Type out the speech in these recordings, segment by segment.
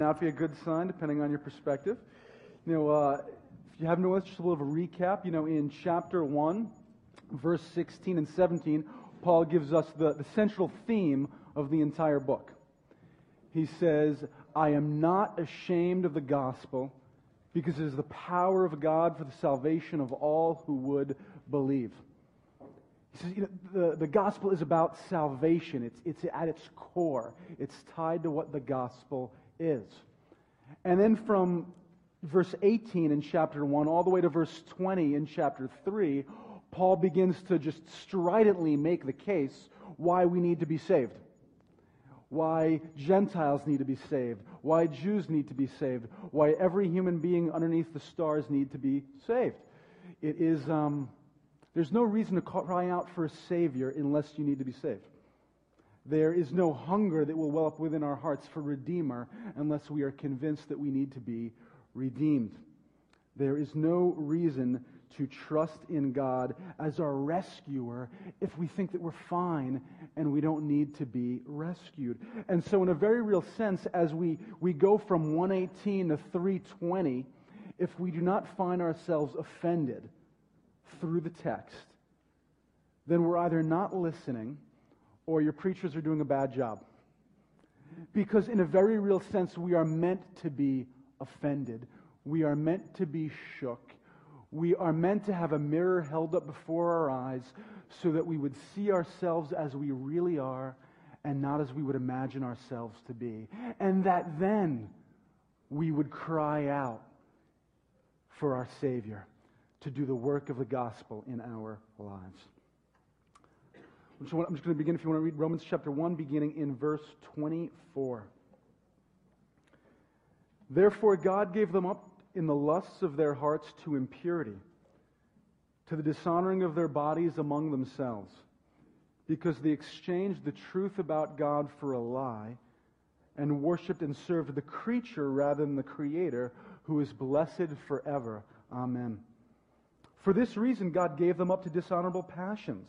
not be a good sign, depending on your perspective. You know, uh, if you have noticed, just a little of a recap. You know, in chapter 1, verse 16 and 17, Paul gives us the, the central theme of the entire book. He says, I am not ashamed of the gospel because it is the power of God for the salvation of all who would believe. He says, you know, the, the gospel is about salvation. It's, it's at its core. It's tied to what the gospel is. And then from verse 18 in chapter 1 all the way to verse 20 in chapter 3, Paul begins to just stridently make the case why we need to be saved. Why Gentiles need to be saved. Why Jews need to be saved. Why every human being underneath the stars need to be saved. It is, um, there's no reason to cry out for a Savior unless you need to be saved. There is no hunger that will well up within our hearts for Redeemer unless we are convinced that we need to be redeemed. There is no reason to trust in God as our rescuer if we think that we're fine and we don't need to be rescued. And so, in a very real sense, as we, we go from 118 to 320, if we do not find ourselves offended through the text, then we're either not listening or your preachers are doing a bad job. Because, in a very real sense, we are meant to be offended. We are meant to be shook. We are meant to have a mirror held up before our eyes so that we would see ourselves as we really are and not as we would imagine ourselves to be. And that then we would cry out for our Savior to do the work of the gospel in our lives. I'm just going to begin, if you want to read Romans chapter 1, beginning in verse 24. Therefore, God gave them up in the lusts of their hearts to impurity, to the dishonoring of their bodies among themselves, because they exchanged the truth about God for a lie and worshiped and served the creature rather than the Creator, who is blessed forever. Amen. For this reason, God gave them up to dishonorable passions.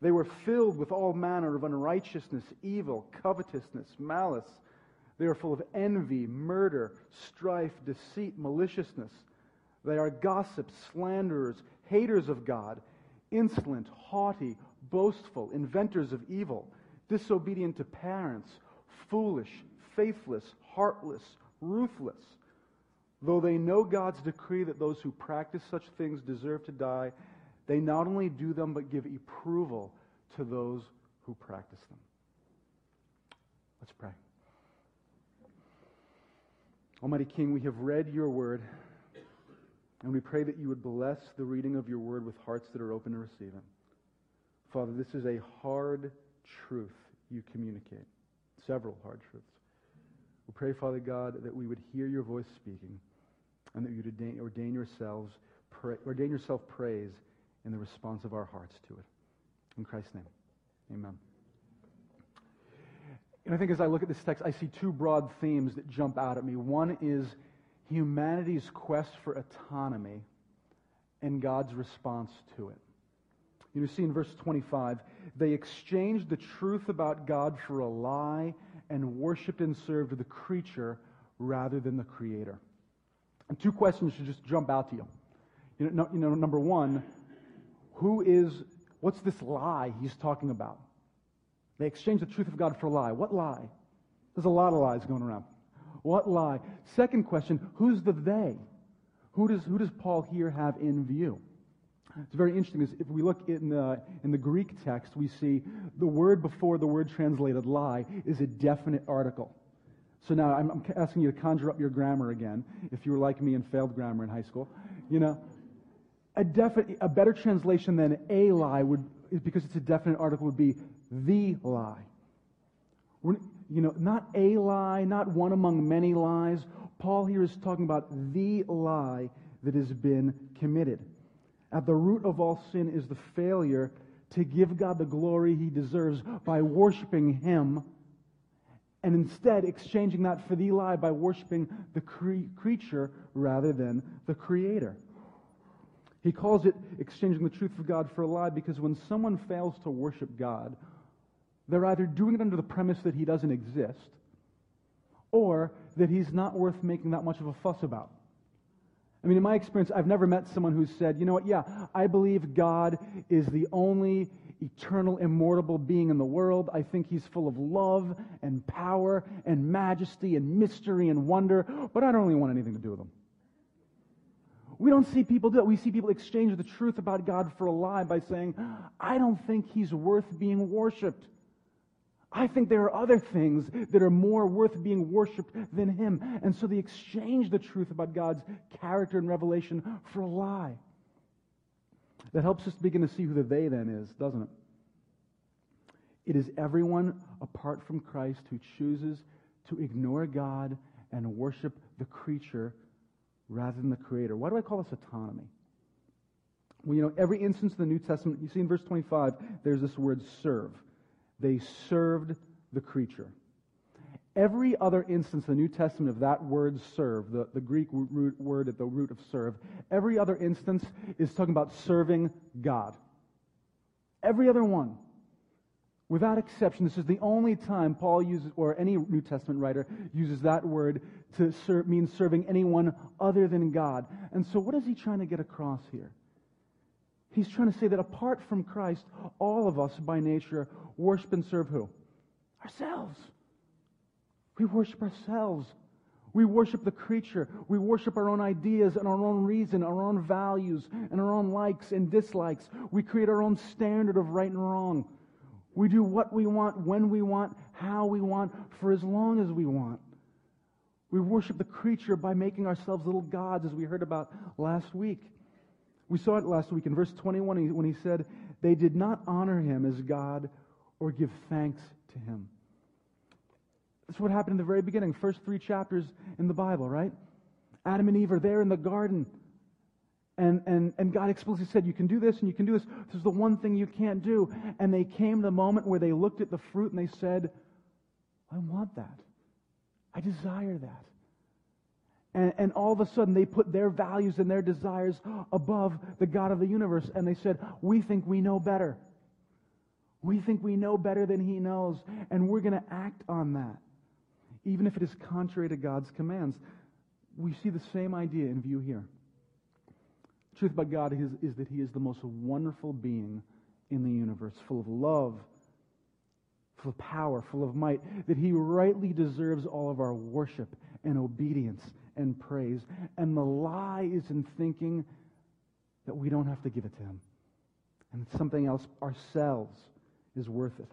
They were filled with all manner of unrighteousness, evil, covetousness, malice. They are full of envy, murder, strife, deceit, maliciousness. They are gossips, slanderers, haters of God, insolent, haughty, boastful, inventors of evil, disobedient to parents, foolish, faithless, heartless, ruthless. Though they know God's decree that those who practice such things deserve to die, they not only do them, but give approval to those who practice them. Let's pray. Almighty King, we have read your word, and we pray that you would bless the reading of your word with hearts that are open to receive it. Father, this is a hard truth you communicate, several hard truths. We pray, Father God, that we would hear your voice speaking, and that you would ordain, yourselves, ordain yourself praise in the response of our hearts to it. In Christ's name, amen. And I think as I look at this text, I see two broad themes that jump out at me. One is humanity's quest for autonomy and God's response to it. You see in verse 25, they exchanged the truth about God for a lie and worshiped and served the creature rather than the creator. And two questions should just jump out to you. You know, no, you know number one, who is, what's this lie he's talking about? They exchange the truth of God for a lie. What lie? There's a lot of lies going around. What lie? Second question, who's the they? Who does, who does Paul here have in view? It's very interesting. If we look in the, in the Greek text, we see the word before the word translated lie is a definite article. So now I'm, I'm asking you to conjure up your grammar again, if you were like me and failed grammar in high school. You know, a, defi- a better translation than a lie would, because it's a definite article, would be the lie. We're, you know, not a lie, not one among many lies. Paul here is talking about the lie, that has been committed. At the root of all sin is the failure to give God the glory he deserves by worshiping him and instead exchanging that for the lie by worshiping the cre- creature rather than the creator. He calls it exchanging the truth of God for a lie because when someone fails to worship God, they're either doing it under the premise that he doesn't exist or that he's not worth making that much of a fuss about. I mean, in my experience, I've never met someone who said, you know what, yeah, I believe God is the only eternal, immortal being in the world. I think he's full of love and power and majesty and mystery and wonder, but I don't really want anything to do with him. We don't see people do it. We see people exchange the truth about God for a lie by saying, I don't think he's worth being worshiped. I think there are other things that are more worth being worshiped than him. And so they exchange the truth about God's character and revelation for a lie. That helps us begin to see who the they then is, doesn't it? It is everyone apart from Christ who chooses to ignore God and worship the creature rather than the creator. Why do I call this autonomy? Well, you know, every instance in the New Testament, you see in verse 25, there's this word serve. They served the creature. Every other instance in the New Testament of that word serve, the, the Greek root word at the root of serve, every other instance is talking about serving God. Every other one. Without exception, this is the only time Paul uses, or any New Testament writer uses that word to serve, mean serving anyone other than God. And so, what is he trying to get across here? He's trying to say that apart from Christ, all of us by nature worship and serve who? Ourselves. We worship ourselves. We worship the creature. We worship our own ideas and our own reason, our own values, and our own likes and dislikes. We create our own standard of right and wrong. We do what we want, when we want, how we want, for as long as we want. We worship the creature by making ourselves little gods, as we heard about last week. We saw it last week in verse 21 when he said, They did not honor him as God or give thanks to him. That's what happened in the very beginning, first three chapters in the Bible, right? Adam and Eve are there in the garden. And, and, and God explicitly said, You can do this and you can do this. This is the one thing you can't do. And they came to the moment where they looked at the fruit and they said, I want that. I desire that. And, and all of a sudden, they put their values and their desires above the God of the universe. And they said, We think we know better. We think we know better than He knows. And we're going to act on that, even if it is contrary to God's commands. We see the same idea in view here. Truth about God is, is that He is the most wonderful being in the universe, full of love, full of power, full of might, that He rightly deserves all of our worship and obedience and praise. And the lie is in thinking that we don't have to give it to Him. And something else ourselves is worth it.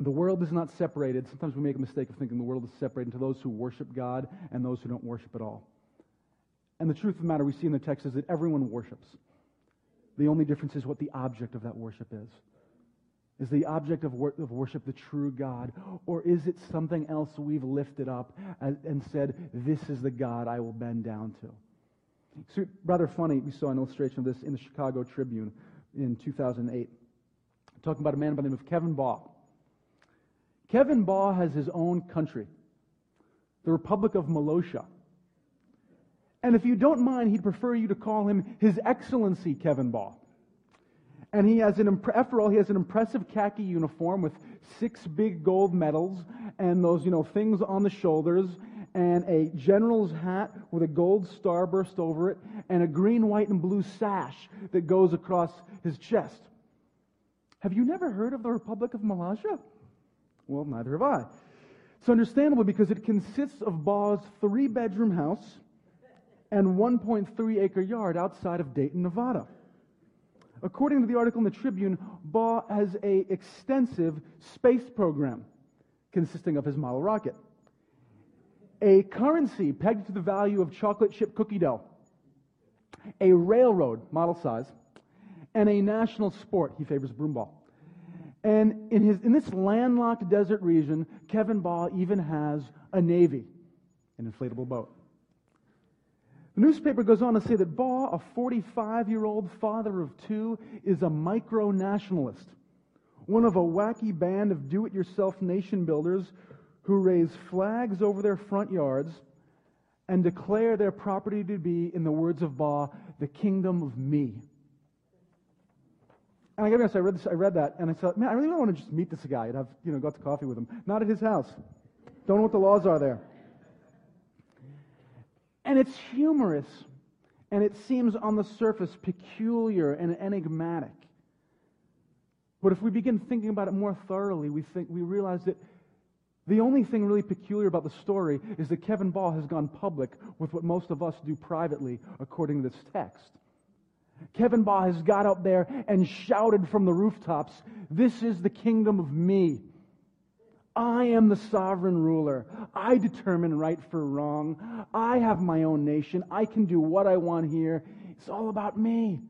The world is not separated. Sometimes we make a mistake of thinking the world is separated into those who worship God and those who don't worship at all. And the truth of the matter we see in the text is that everyone worships. The only difference is what the object of that worship is. Is the object of, wor- of worship the true God? Or is it something else we've lifted up and said, this is the God I will bend down to? So, rather funny, we saw an illustration of this in the Chicago Tribune in 2008. Talking about a man by the name of Kevin Baugh. Kevin Baugh has his own country, the Republic of Molossia. And if you don't mind, he'd prefer you to call him His Excellency Kevin Baugh. And he has an, after all, he has an impressive khaki uniform with six big gold medals and those, you know, things on the shoulders and a general's hat with a gold starburst over it and a green, white, and blue sash that goes across his chest. Have you never heard of the Republic of Molossia? Well, neither have I. It's understandable because it consists of Baugh's three bedroom house and 1.3 acre yard outside of Dayton, Nevada. According to the article in the Tribune, Baugh has a extensive space program consisting of his model rocket, a currency pegged to the value of chocolate chip cookie dough, a railroad model size, and a national sport. He favors broomball. And in, his, in this landlocked desert region, Kevin Baugh even has a navy, an inflatable boat. The newspaper goes on to say that Baugh, a 45 year old father of two, is a micro nationalist, one of a wacky band of do it yourself nation builders who raise flags over their front yards and declare their property to be, in the words of Baugh, the kingdom of me. And I gotta be honest, I read, this, I read that and I thought, man, I really don't want to just meet this guy and have, you know, go to coffee with him. Not at his house. Don't know what the laws are there. And it's humorous, and it seems on the surface peculiar and enigmatic. But if we begin thinking about it more thoroughly, we, think, we realize that the only thing really peculiar about the story is that Kevin Baugh has gone public with what most of us do privately, according to this text. Kevin Baugh has got up there and shouted from the rooftops, This is the kingdom of me. I am the sovereign ruler. I determine right for wrong. I have my own nation. I can do what I want here. It's all about me.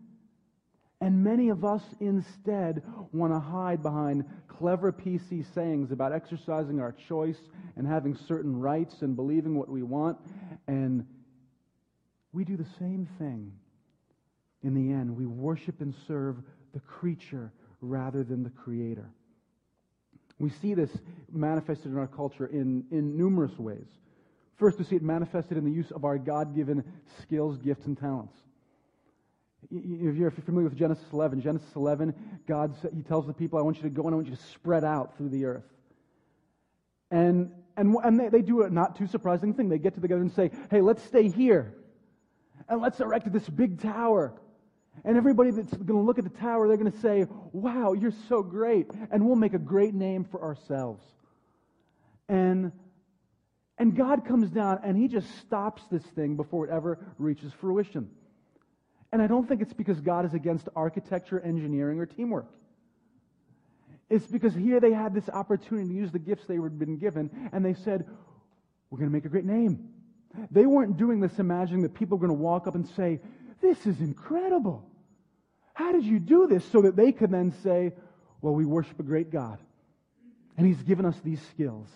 And many of us instead want to hide behind clever PC sayings about exercising our choice and having certain rights and believing what we want. And we do the same thing in the end. We worship and serve the creature rather than the creator. We see this manifested in our culture in, in numerous ways. First, we see it manifested in the use of our God given skills, gifts, and talents. If you're familiar with Genesis 11, Genesis 11, God he tells the people, I want you to go and I want you to spread out through the earth. And, and, and they, they do a not too surprising thing. They get together and say, hey, let's stay here. And let's erect this big tower. And everybody that's going to look at the tower, they're going to say, Wow, you're so great. And we'll make a great name for ourselves. And, and God comes down and he just stops this thing before it ever reaches fruition. And I don't think it's because God is against architecture, engineering, or teamwork. It's because here they had this opportunity to use the gifts they had been given, and they said, We're going to make a great name. They weren't doing this imagining that people were going to walk up and say, This is incredible. How did you do this? So that they could then say, Well, we worship a great God. And He's given us these skills.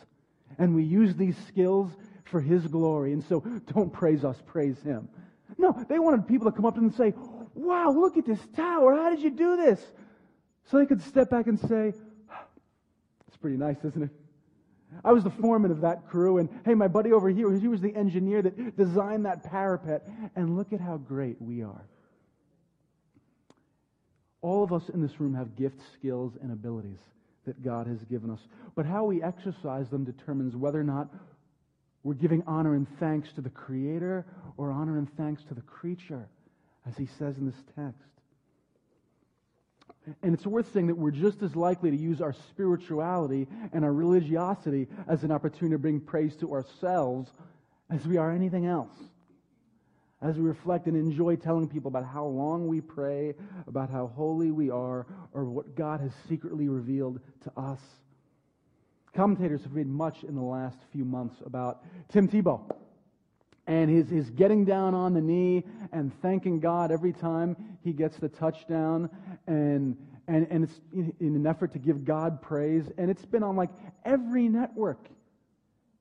And we use these skills for His glory. And so don't praise us, praise Him. No, they wanted people to come up to them and say, Wow, look at this tower. How did you do this? So they could step back and say, It's pretty nice, isn't it? I was the foreman of that crew, and hey, my buddy over here, he was the engineer that designed that parapet, and look at how great we are. All of us in this room have gifts, skills, and abilities that God has given us. But how we exercise them determines whether or not we're giving honor and thanks to the Creator or honor and thanks to the creature, as he says in this text. And it's worth saying that we're just as likely to use our spirituality and our religiosity as an opportunity to bring praise to ourselves as we are anything else as we reflect and enjoy telling people about how long we pray, about how holy we are, or what God has secretly revealed to us. Commentators have read much in the last few months about Tim Tebow and his, his getting down on the knee and thanking God every time he gets the touchdown and and, and it's in, in an effort to give God praise. And it's been on like every network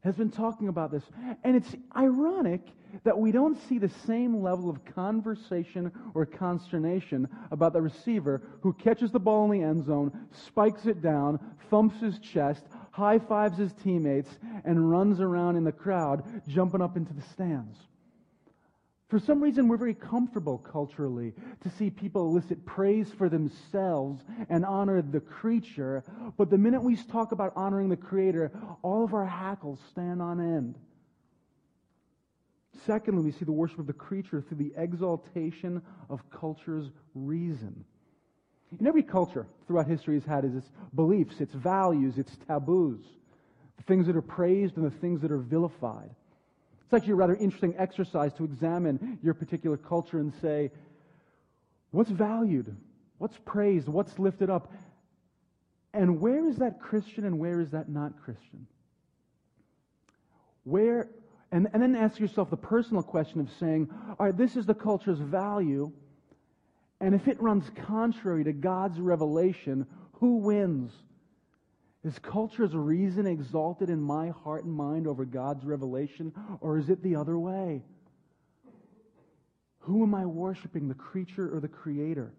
has been talking about this. And it's ironic that we don't see the same level of conversation or consternation about the receiver who catches the ball in the end zone, spikes it down, thumps his chest, high fives his teammates, and runs around in the crowd, jumping up into the stands. For some reason, we're very comfortable culturally to see people elicit praise for themselves and honor the creature, but the minute we talk about honoring the Creator, all of our hackles stand on end. Secondly, we see the worship of the creature through the exaltation of culture's reason. In every culture throughout history has had its beliefs, its values, its taboos, the things that are praised and the things that are vilified. It's actually a rather interesting exercise to examine your particular culture and say, what's valued? What's praised? What's lifted up? And where is that Christian and where is that not Christian? Where, and, and then ask yourself the personal question of saying, all right, this is the culture's value, and if it runs contrary to God's revelation, who wins? Is culture's reason exalted in my heart and mind over God's revelation, or is it the other way? Who am I worshiping, the creature or the creator?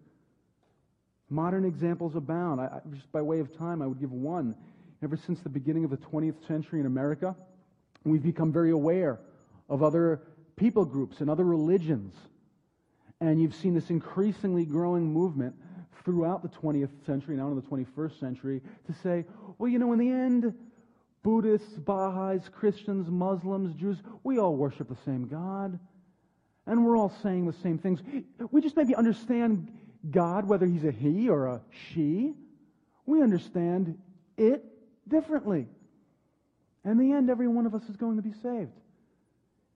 Modern examples abound. I, just by way of time, I would give one. Ever since the beginning of the 20th century in America, we've become very aware of other people groups and other religions. And you've seen this increasingly growing movement throughout the 20th century, now in the 21st century, to say, well, you know, in the end, Buddhists, Baha'is, Christians, Muslims, Jews, we all worship the same God. And we're all saying the same things. We just maybe understand God, whether he's a he or a she. We understand it differently. In the end, every one of us is going to be saved.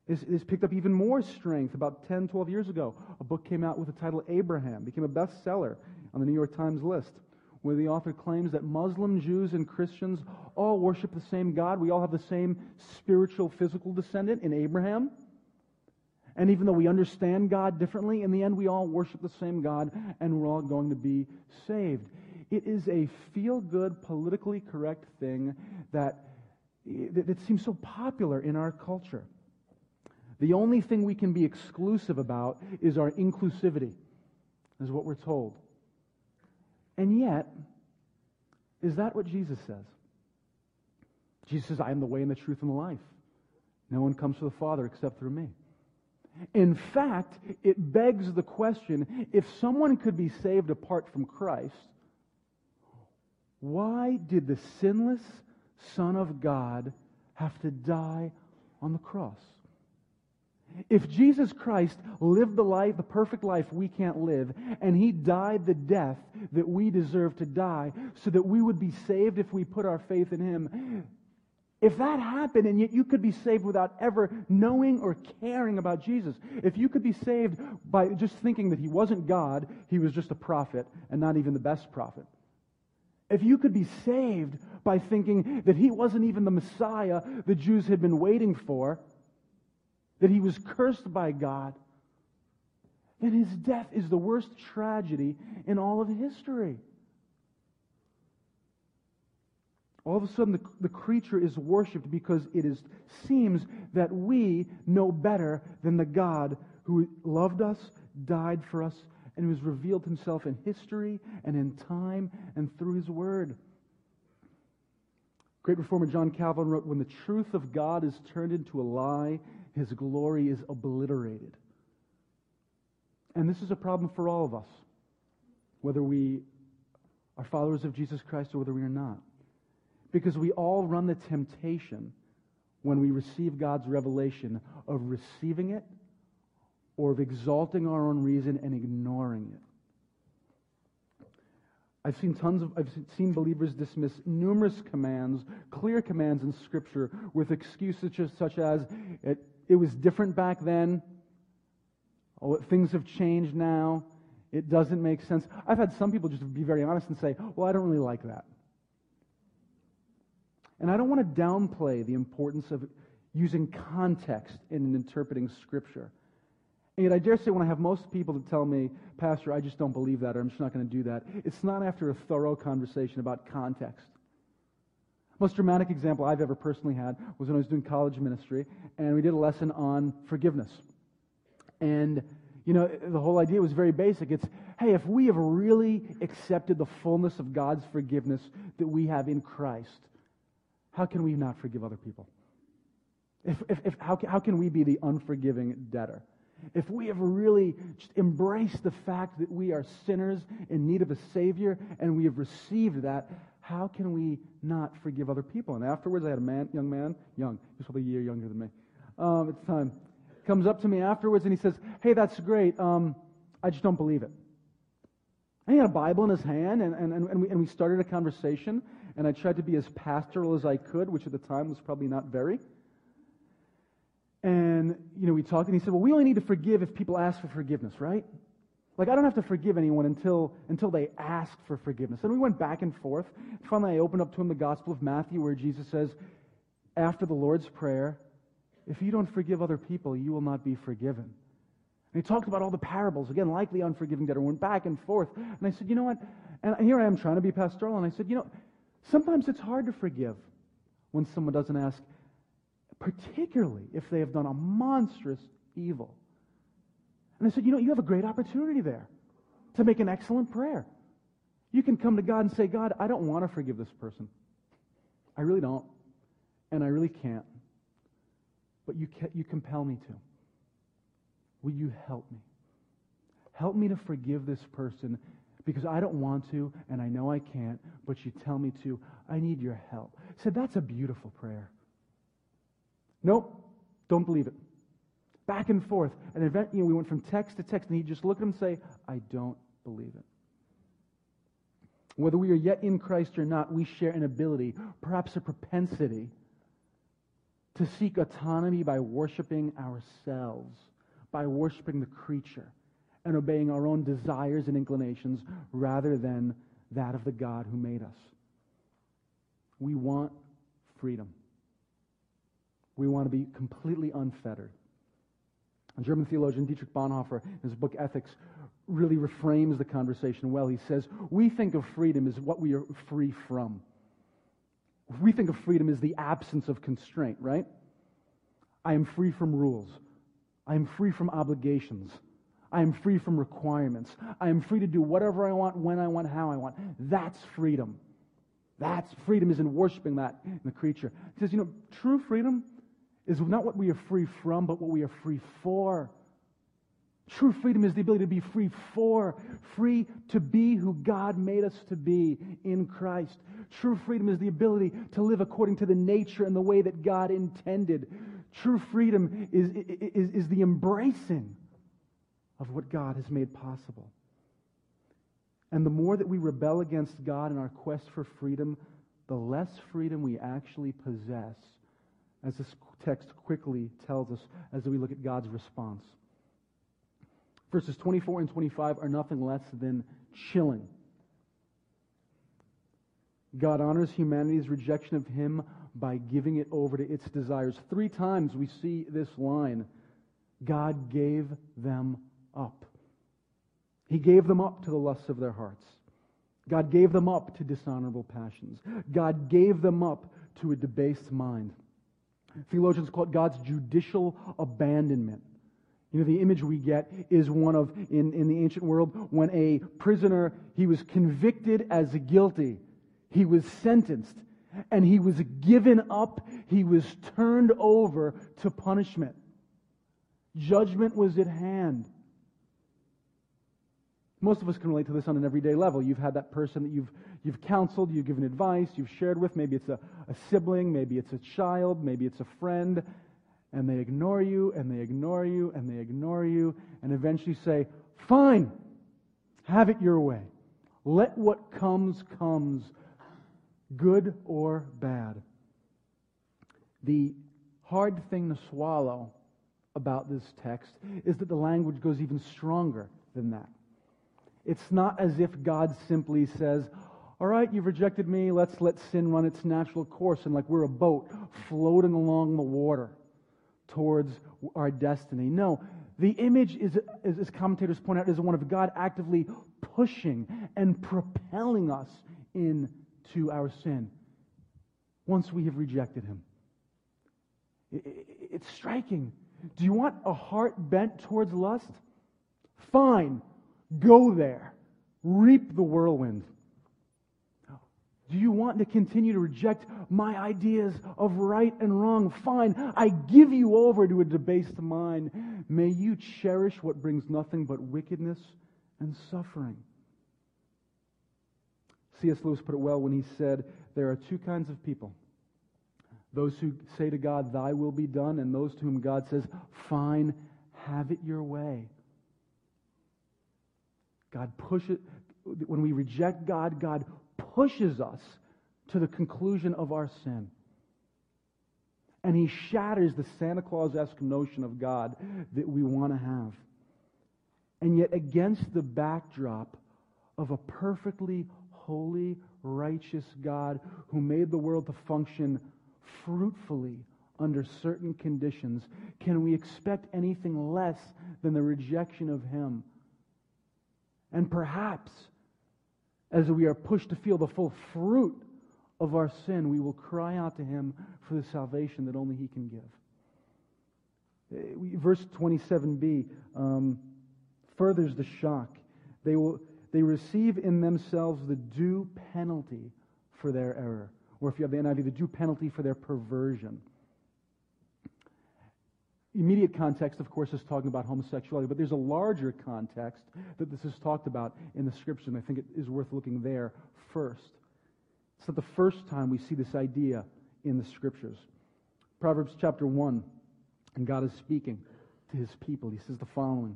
This, this picked up even more strength about 10, 12 years ago. A book came out with the title Abraham, became a bestseller on the New York Times list, where the author claims that Muslim, Jews, and Christians all worship the same God. We all have the same spiritual, physical descendant in Abraham. And even though we understand God differently, in the end we all worship the same God and we're all going to be saved. It is a feel good, politically correct thing that, that seems so popular in our culture. The only thing we can be exclusive about is our inclusivity, is what we're told. And yet, is that what Jesus says? Jesus says, I am the way and the truth and the life. No one comes to the Father except through me. In fact, it begs the question if someone could be saved apart from Christ, why did the sinless Son of God have to die on the cross? If Jesus Christ lived the life, the perfect life we can't live, and he died the death that we deserve to die so that we would be saved if we put our faith in him, if that happened and yet you could be saved without ever knowing or caring about Jesus, if you could be saved by just thinking that he wasn't God, he was just a prophet and not even the best prophet. If you could be saved by thinking that he wasn't even the Messiah the Jews had been waiting for, that he was cursed by God, then his death is the worst tragedy in all of history. all of a sudden the, the creature is worshiped because it is, seems that we know better than the God who loved us, died for us, and who has revealed himself in history and in time and through his word. Great reformer John Calvin wrote, When the truth of God is turned into a lie, his glory is obliterated. And this is a problem for all of us, whether we are followers of Jesus Christ or whether we are not. Because we all run the temptation when we receive God's revelation of receiving it or of exalting our own reason and ignoring it. I've seen tons of, I've seen believers dismiss numerous commands, clear commands in Scripture, with excuses such as, it, it was different back then, oh, things have changed now, it doesn't make sense. I've had some people just be very honest and say, well, I don't really like that. And I don't want to downplay the importance of using context in interpreting Scripture. And yet, I dare say, when I have most people to tell me, Pastor, I just don't believe that, or I'm just not going to do that, it's not after a thorough conversation about context. Most dramatic example I've ever personally had was when I was doing college ministry, and we did a lesson on forgiveness. And, you know, the whole idea was very basic. It's, hey, if we have really accepted the fullness of God's forgiveness that we have in Christ, how can we not forgive other people? If, if, if, how, how can we be the unforgiving debtor? If we have really just embraced the fact that we are sinners in need of a Savior and we have received that, how can we not forgive other people? And afterwards, I had a man, young man, young, he's probably a year younger than me um, the time, comes up to me afterwards and he says, Hey, that's great. Um, I just don't believe it. And he had a Bible in his hand, and, and, and, we, and we started a conversation and I tried to be as pastoral as I could, which at the time was probably not very. And, you know, we talked, and he said, Well, we only need to forgive if people ask for forgiveness, right? Like, I don't have to forgive anyone until, until they ask for forgiveness. And we went back and forth. Finally, I opened up to him the Gospel of Matthew, where Jesus says, after the Lord's Prayer, if you don't forgive other people, you will not be forgiven. And he talked about all the parables, again, like the unforgiving debtor, went back and forth. And I said, you know what? And here I am trying to be pastoral, and I said, you know, Sometimes it's hard to forgive when someone doesn't ask, particularly if they have done a monstrous evil. And I said, You know, you have a great opportunity there to make an excellent prayer. You can come to God and say, God, I don't want to forgive this person. I really don't. And I really can't. But you, you compel me to. Will you help me? Help me to forgive this person because I don't want to and I know I can't, but you tell me to. I need your help. I said, That's a beautiful prayer. Nope, don't believe it. Back and forth. And event, you know, we went from text to text, and he'd just look at him and say, I don't believe it. Whether we are yet in Christ or not, we share an ability, perhaps a propensity, to seek autonomy by worshiping ourselves, by worshiping the creature, and obeying our own desires and inclinations rather than that of the God who made us. We want freedom. We want to be completely unfettered. A German theologian Dietrich Bonhoeffer, in his book Ethics, really reframes the conversation well. He says, We think of freedom as what we are free from. We think of freedom as the absence of constraint, right? I am free from rules. I am free from obligations. I am free from requirements. I am free to do whatever I want, when I want, how I want. That's freedom. That's freedom is in worshiping that in the creature. He says, you know, true freedom is not what we are free from, but what we are free for. True freedom is the ability to be free for, free to be who God made us to be in Christ. True freedom is the ability to live according to the nature and the way that God intended. True freedom is, is, is the embracing of what God has made possible. And the more that we rebel against God in our quest for freedom, the less freedom we actually possess, as this text quickly tells us as we look at God's response. Verses 24 and 25 are nothing less than chilling. God honors humanity's rejection of him by giving it over to its desires. Three times we see this line God gave them up. He gave them up to the lusts of their hearts. God gave them up to dishonorable passions. God gave them up to a debased mind. Theologians call it God's judicial abandonment. You know, the image we get is one of, in, in the ancient world, when a prisoner, he was convicted as guilty. He was sentenced and he was given up. He was turned over to punishment. Judgment was at hand. Most of us can relate to this on an everyday level. You've had that person that you've, you've counseled, you've given advice, you've shared with. Maybe it's a, a sibling, maybe it's a child, maybe it's a friend. And they ignore you, and they ignore you, and they ignore you, and eventually say, Fine, have it your way. Let what comes, comes, good or bad. The hard thing to swallow about this text is that the language goes even stronger than that. It's not as if God simply says, All right, you've rejected me, let's let sin run its natural course, and like we're a boat floating along the water towards our destiny. No, the image is, as commentators point out, is one of God actively pushing and propelling us into our sin once we have rejected Him. It's striking. Do you want a heart bent towards lust? Fine. Go there. Reap the whirlwind. Do you want to continue to reject my ideas of right and wrong? Fine. I give you over to a debased mind. May you cherish what brings nothing but wickedness and suffering. C.S. Lewis put it well when he said, There are two kinds of people those who say to God, Thy will be done, and those to whom God says, Fine, have it your way. God pushes, when we reject God, God pushes us to the conclusion of our sin. And he shatters the Santa Claus esque notion of God that we want to have. And yet, against the backdrop of a perfectly holy, righteous God who made the world to function fruitfully under certain conditions, can we expect anything less than the rejection of him? And perhaps, as we are pushed to feel the full fruit of our sin, we will cry out to Him for the salvation that only He can give. Eh, verse 27b, um, furthers the shock. They, will, they receive in themselves the due penalty for their error. Or if you have the NIV, the due penalty for their perversion. Immediate context, of course, is talking about homosexuality, but there's a larger context that this is talked about in the scripture, and I think it is worth looking there first. It's not the first time we see this idea in the scriptures. Proverbs chapter 1, and God is speaking to his people. He says the following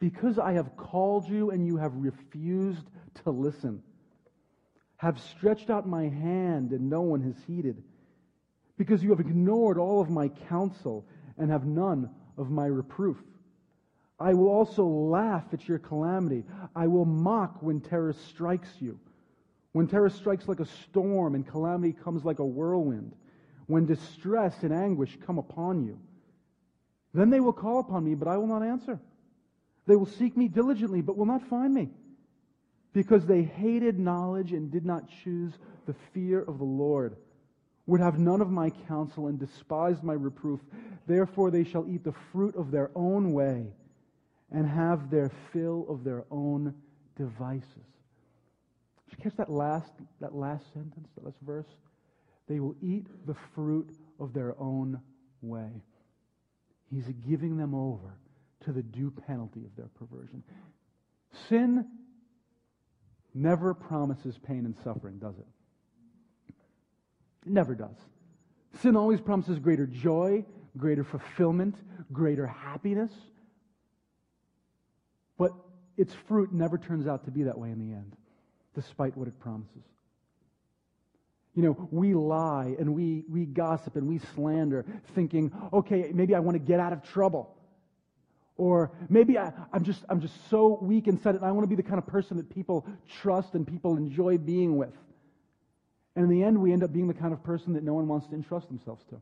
Because I have called you and you have refused to listen, have stretched out my hand and no one has heeded, because you have ignored all of my counsel and have none of my reproof. I will also laugh at your calamity. I will mock when terror strikes you. When terror strikes like a storm and calamity comes like a whirlwind, when distress and anguish come upon you, then they will call upon me, but I will not answer. They will seek me diligently, but will not find me, because they hated knowledge and did not choose the fear of the Lord, would have none of my counsel and despised my reproof. Therefore they shall eat the fruit of their own way and have their fill of their own devices. Did you catch that last, that last sentence, that last verse? They will eat the fruit of their own way. He's giving them over to the due penalty of their perversion. Sin never promises pain and suffering, does it? It never does. Sin always promises greater joy, greater fulfillment, greater happiness. But its fruit never turns out to be that way in the end, despite what it promises. You know, we lie and we, we gossip and we slander, thinking, okay, maybe I want to get out of trouble. Or maybe I, am just, I'm just so weak inside and I want to be the kind of person that people trust and people enjoy being with. And in the end, we end up being the kind of person that no one wants to entrust themselves to.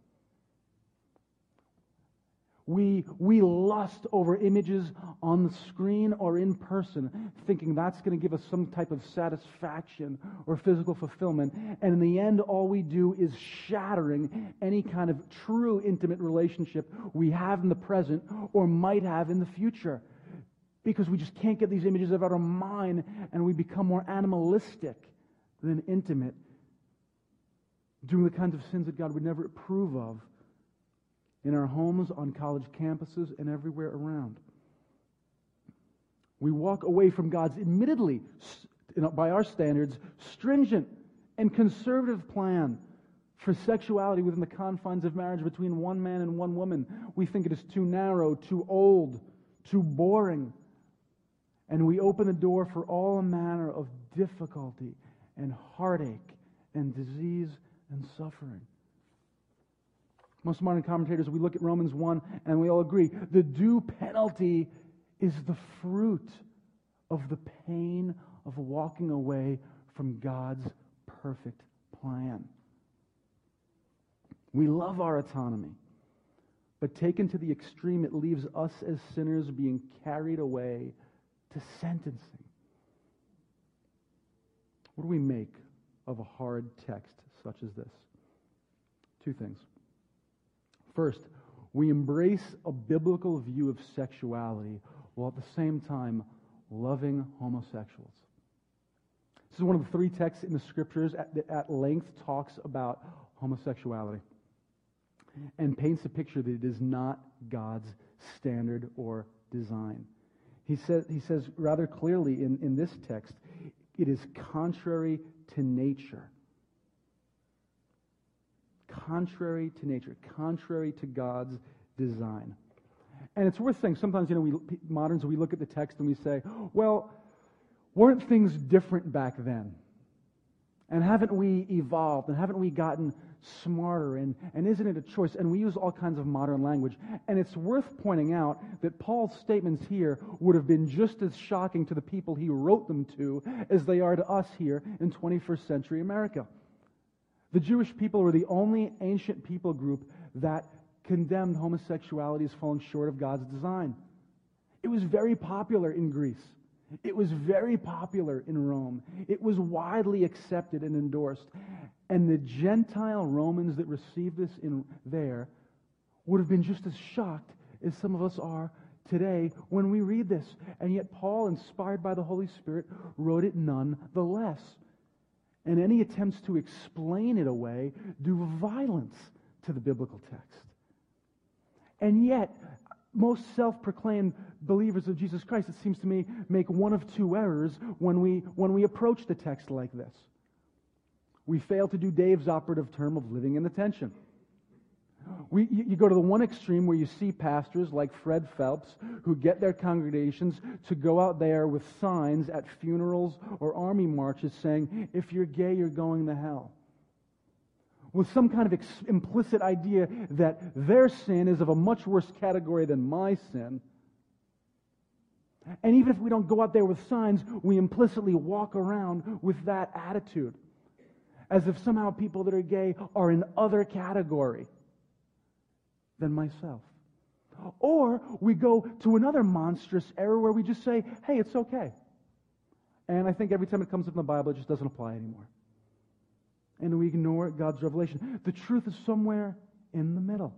We, we lust over images on the screen or in person, thinking that's going to give us some type of satisfaction or physical fulfillment. And in the end, all we do is shattering any kind of true intimate relationship we have in the present or might have in the future. Because we just can't get these images out of our mind and we become more animalistic than intimate, doing the kinds of sins that God would never approve of in our homes, on college campuses, and everywhere around. We walk away from God's admittedly, by our standards, stringent and conservative plan for sexuality within the confines of marriage between one man and one woman. We think it is too narrow, too old, too boring. And we open the door for all manner of difficulty and heartache and disease and suffering. Most modern commentators, we look at Romans 1 and we all agree the due penalty is the fruit of the pain of walking away from God's perfect plan. We love our autonomy, but taken to the extreme, it leaves us as sinners being carried away to sentencing. What do we make of a hard text such as this? Two things. First, we embrace a biblical view of sexuality while at the same time loving homosexuals. This is one of the three texts in the scriptures that at length talks about homosexuality and paints a picture that it is not God's standard or design. He says, he says rather clearly in, in this text, it is contrary to nature contrary to nature, contrary to God's design. And it's worth saying, sometimes, you know, we, moderns, we look at the text and we say, well, weren't things different back then? And haven't we evolved? And haven't we gotten smarter? And, and isn't it a choice? And we use all kinds of modern language. And it's worth pointing out that Paul's statements here would have been just as shocking to the people he wrote them to as they are to us here in 21st century America. The Jewish people were the only ancient people group that condemned homosexuality as falling short of God's design. It was very popular in Greece. It was very popular in Rome. It was widely accepted and endorsed. And the Gentile Romans that received this in there would have been just as shocked as some of us are today when we read this. And yet, Paul, inspired by the Holy Spirit, wrote it nonetheless. And any attempts to explain it away do violence to the biblical text. And yet, most self proclaimed believers of Jesus Christ, it seems to me, make one of two errors when we, when we approach the text like this. We fail to do Dave's operative term of living in the tension. We, you, you go to the one extreme where you see pastors like Fred Phelps who get their congregations to go out there with signs at funerals or army marches saying, if you're gay, you're going to hell. With some kind of ex- implicit idea that their sin is of a much worse category than my sin. And even if we don't go out there with signs, we implicitly walk around with that attitude. As if somehow people that are gay are in other category than myself. Or we go to another monstrous error where we just say, hey, it's okay. And I think every time it comes up in the Bible, it just doesn't apply anymore. And we ignore God's revelation. The truth is somewhere in the middle.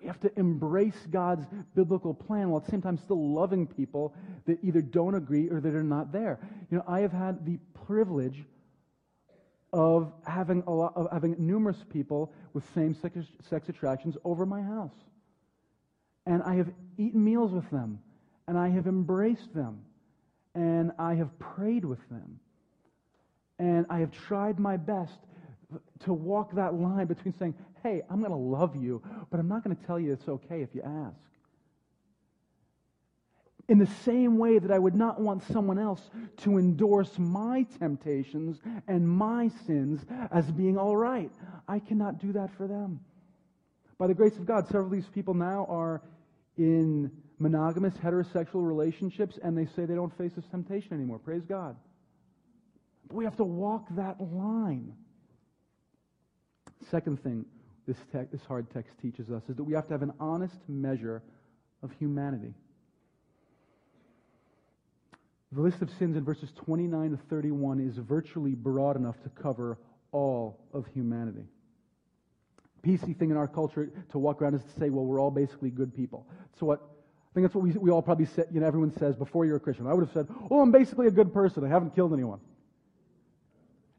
We have to embrace God's biblical plan while at the same time still loving people that either don't agree or that are not there. You know, I have had the privilege of having a lot of having numerous people with same sex, sex attractions over my house. And I have eaten meals with them, and I have embraced them, and I have prayed with them. And I have tried my best to walk that line between saying, hey, I'm going to love you, but I'm not going to tell you it's okay if you ask. In the same way that I would not want someone else to endorse my temptations and my sins as being all right. I cannot do that for them. By the grace of God, several of these people now are in monogamous heterosexual relationships and they say they don't face this temptation anymore. Praise God. We have to walk that line. Second thing this, te- this hard text teaches us is that we have to have an honest measure of humanity. The list of sins in verses 29 to 31 is virtually broad enough to cover all of humanity. PC thing in our culture to walk around is to say, well, we're all basically good people. So what I think that's what we, we all probably say, you know, everyone says before you're a Christian. I would have said, oh, I'm basically a good person. I haven't killed anyone.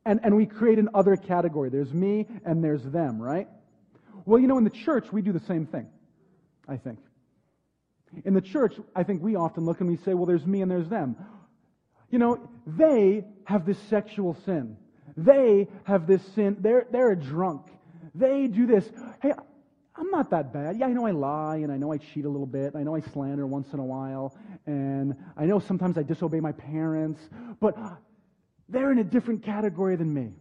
And, and we create an other category. There's me and there's them, right? Well, you know, in the church, we do the same thing, I think. In the church, I think we often look and we say, well, there's me and there's them. You know, they have this sexual sin. They have this sin. They're, they're a drunk. They do this. Hey, I'm not that bad. Yeah, I know I lie and I know I cheat a little bit. I know I slander once in a while. And I know sometimes I disobey my parents. But they're in a different category than me.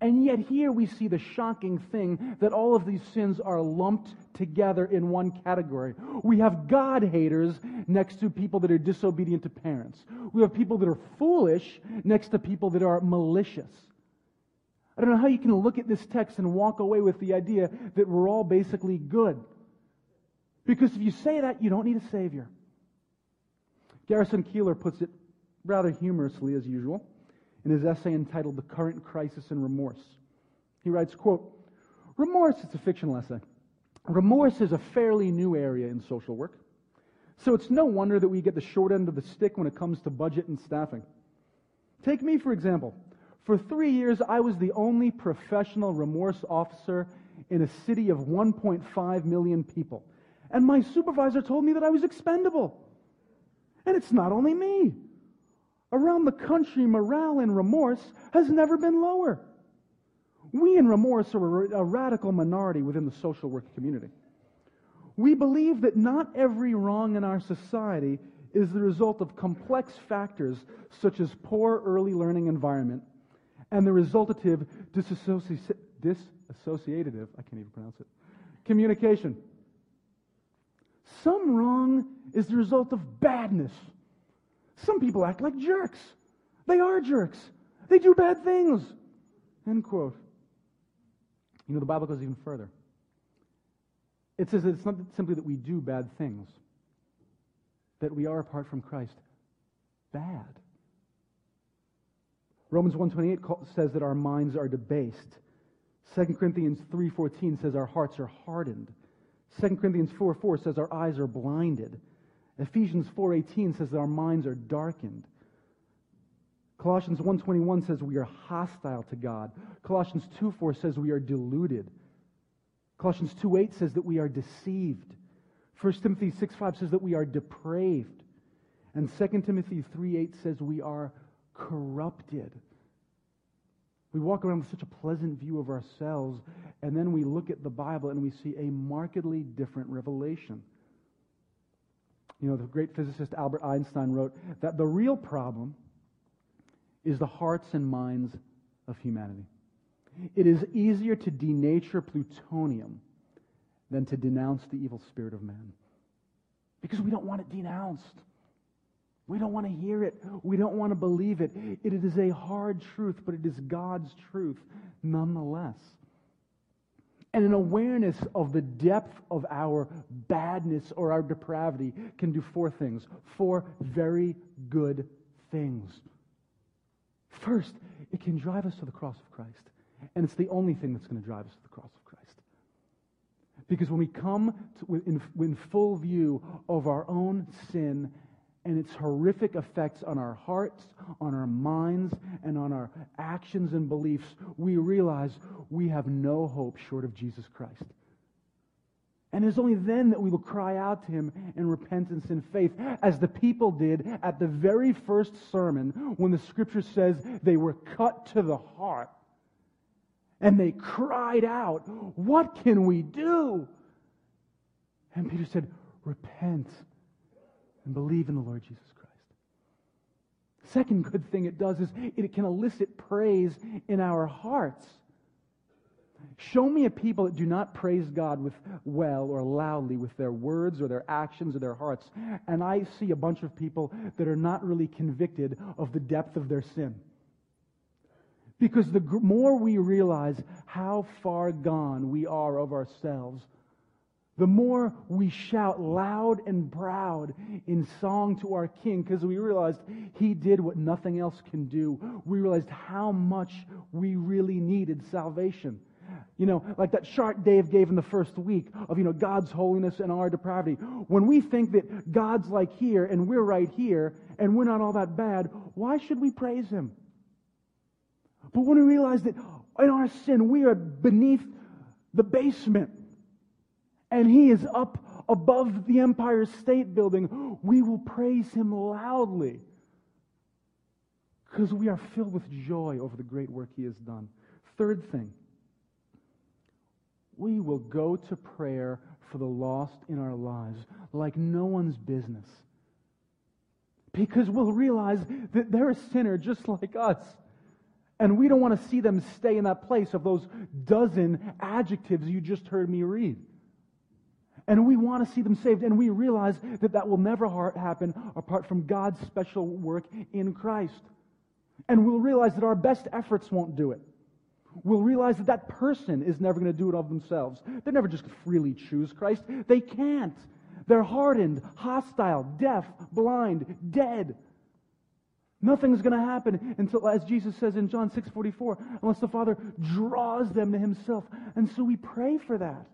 And yet, here we see the shocking thing that all of these sins are lumped together in one category. We have God haters next to people that are disobedient to parents. We have people that are foolish next to people that are malicious. I don't know how you can look at this text and walk away with the idea that we're all basically good. Because if you say that, you don't need a Savior. Garrison Keillor puts it rather humorously, as usual in his essay entitled The Current Crisis in Remorse. He writes, quote, Remorse, it's a fictional essay. Remorse is a fairly new area in social work. So it's no wonder that we get the short end of the stick when it comes to budget and staffing. Take me, for example. For three years, I was the only professional remorse officer in a city of 1.5 million people. And my supervisor told me that I was expendable. And it's not only me. Around the country, morale in remorse has never been lower. We in remorse are a radical minority within the social work community. We believe that not every wrong in our society is the result of complex factors such as poor early learning environment and the resultative disassoci- disassociative, I can't even pronounce it, communication. Some wrong is the result of badness some people act like jerks. They are jerks. They do bad things. End quote. You know, the Bible goes even further. It says that it's not simply that we do bad things, that we are, apart from Christ, bad. Romans 1.28 says that our minds are debased. 2 Corinthians 3.14 says our hearts are hardened. 2 Corinthians 4 4 says our eyes are blinded. Ephesians 4:18 says that our minds are darkened. Colossians 1:21 says we are hostile to God. Colossians 2:4 says we are deluded. Colossians 2:8 says that we are deceived. 1 Timothy 6:5 says that we are depraved. And 2 Timothy 3:8 says we are corrupted. We walk around with such a pleasant view of ourselves, and then we look at the Bible and we see a markedly different revelation. You know, the great physicist Albert Einstein wrote that the real problem is the hearts and minds of humanity. It is easier to denature plutonium than to denounce the evil spirit of man. Because we don't want it denounced. We don't want to hear it. We don't want to believe it. It is a hard truth, but it is God's truth nonetheless. And an awareness of the depth of our badness or our depravity can do four things. Four very good things. First, it can drive us to the cross of Christ. And it's the only thing that's going to drive us to the cross of Christ. Because when we come to, in, in full view of our own sin and its horrific effects on our hearts, on our minds, and on our actions and beliefs, we realize we have no hope short of Jesus Christ. And it's only then that we will cry out to him in repentance and faith, as the people did at the very first sermon when the scripture says they were cut to the heart. And they cried out, What can we do? And Peter said, Repent and believe in the Lord Jesus Christ. Second good thing it does is it can elicit praise in our hearts. Show me a people that do not praise God with well or loudly with their words or their actions or their hearts, and I see a bunch of people that are not really convicted of the depth of their sin. Because the more we realize how far gone we are of ourselves, the more we shout loud and proud in song to our King because we realized He did what nothing else can do. We realized how much we really needed salvation. You know, like that chart Dave gave in the first week of, you know, God's holiness and our depravity. When we think that God's like here and we're right here and we're not all that bad, why should we praise Him? But when we realize that in our sin we are beneath the basement and he is up above the Empire State Building, we will praise him loudly because we are filled with joy over the great work he has done. Third thing, we will go to prayer for the lost in our lives like no one's business. Because we'll realize that they're a sinner just like us. And we don't want to see them stay in that place of those dozen adjectives you just heard me read. And we want to see them saved. And we realize that that will never happen apart from God's special work in Christ. And we'll realize that our best efforts won't do it. We'll realize that that person is never going to do it of themselves. They're never just freely choose Christ. They can't. They're hardened, hostile, deaf, blind, dead. Nothing's going to happen until, as Jesus says in John 6:44, unless the Father draws them to Himself. And so we pray for that.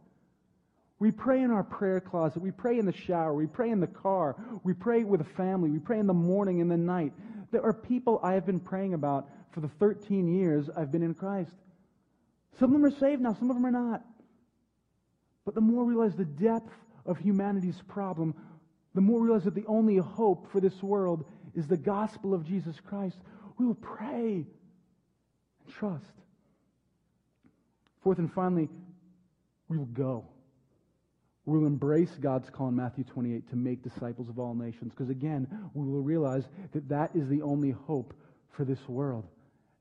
We pray in our prayer closet. We pray in the shower. We pray in the car. We pray with a family. We pray in the morning and the night. There are people I have been praying about for the 13 years I've been in Christ. Some of them are saved now, some of them are not. But the more we realize the depth of humanity's problem, the more we realize that the only hope for this world is the gospel of Jesus Christ. We will pray and trust. Fourth and finally, we will go. We will embrace God's call in Matthew 28 to make disciples of all nations. Because again, we will realize that that is the only hope for this world.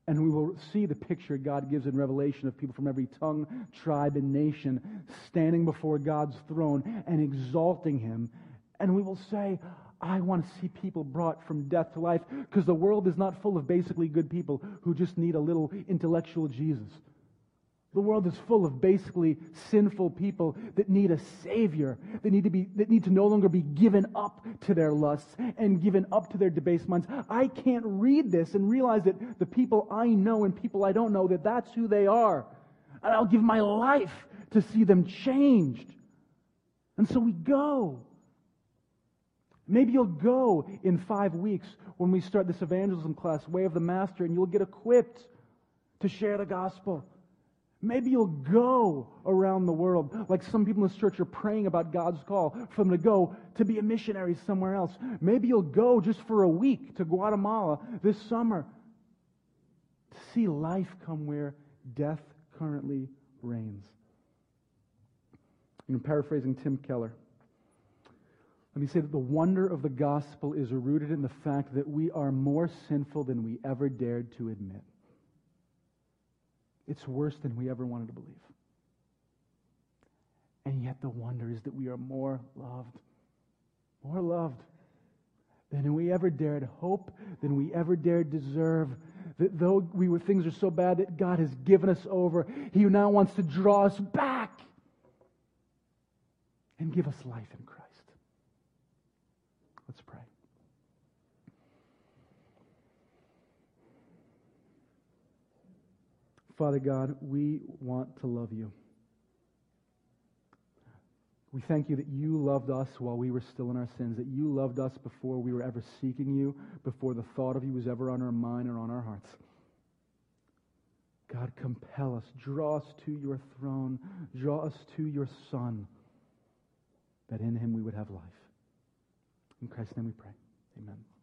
And we will see the picture God gives in Revelation of people from every tongue, tribe, and nation standing before God's throne and exalting Him. And we will say, I want to see people brought from death to life because the world is not full of basically good people who just need a little intellectual Jesus. The world is full of basically sinful people that need a savior, that need to be that need to no longer be given up to their lusts and given up to their debased minds. I can't read this and realize that the people I know and people I don't know that that's who they are. And I'll give my life to see them changed. And so we go. Maybe you'll go in five weeks when we start this evangelism class, Way of the Master, and you'll get equipped to share the gospel. Maybe you'll go around the world, like some people in this church are praying about God's call for them to go to be a missionary somewhere else. Maybe you'll go just for a week to Guatemala this summer to see life come where death currently reigns. I'm paraphrasing Tim Keller. Let me say that the wonder of the gospel is rooted in the fact that we are more sinful than we ever dared to admit. It's worse than we ever wanted to believe. And yet the wonder is that we are more loved, more loved than we ever dared hope, than we ever dared deserve. That though we were, things are so bad that God has given us over, He now wants to draw us back and give us life in Christ. Let's pray. Father God, we want to love you. We thank you that you loved us while we were still in our sins, that you loved us before we were ever seeking you, before the thought of you was ever on our mind or on our hearts. God, compel us, draw us to your throne, draw us to your Son, that in him we would have life. In Christ's name we pray. Amen.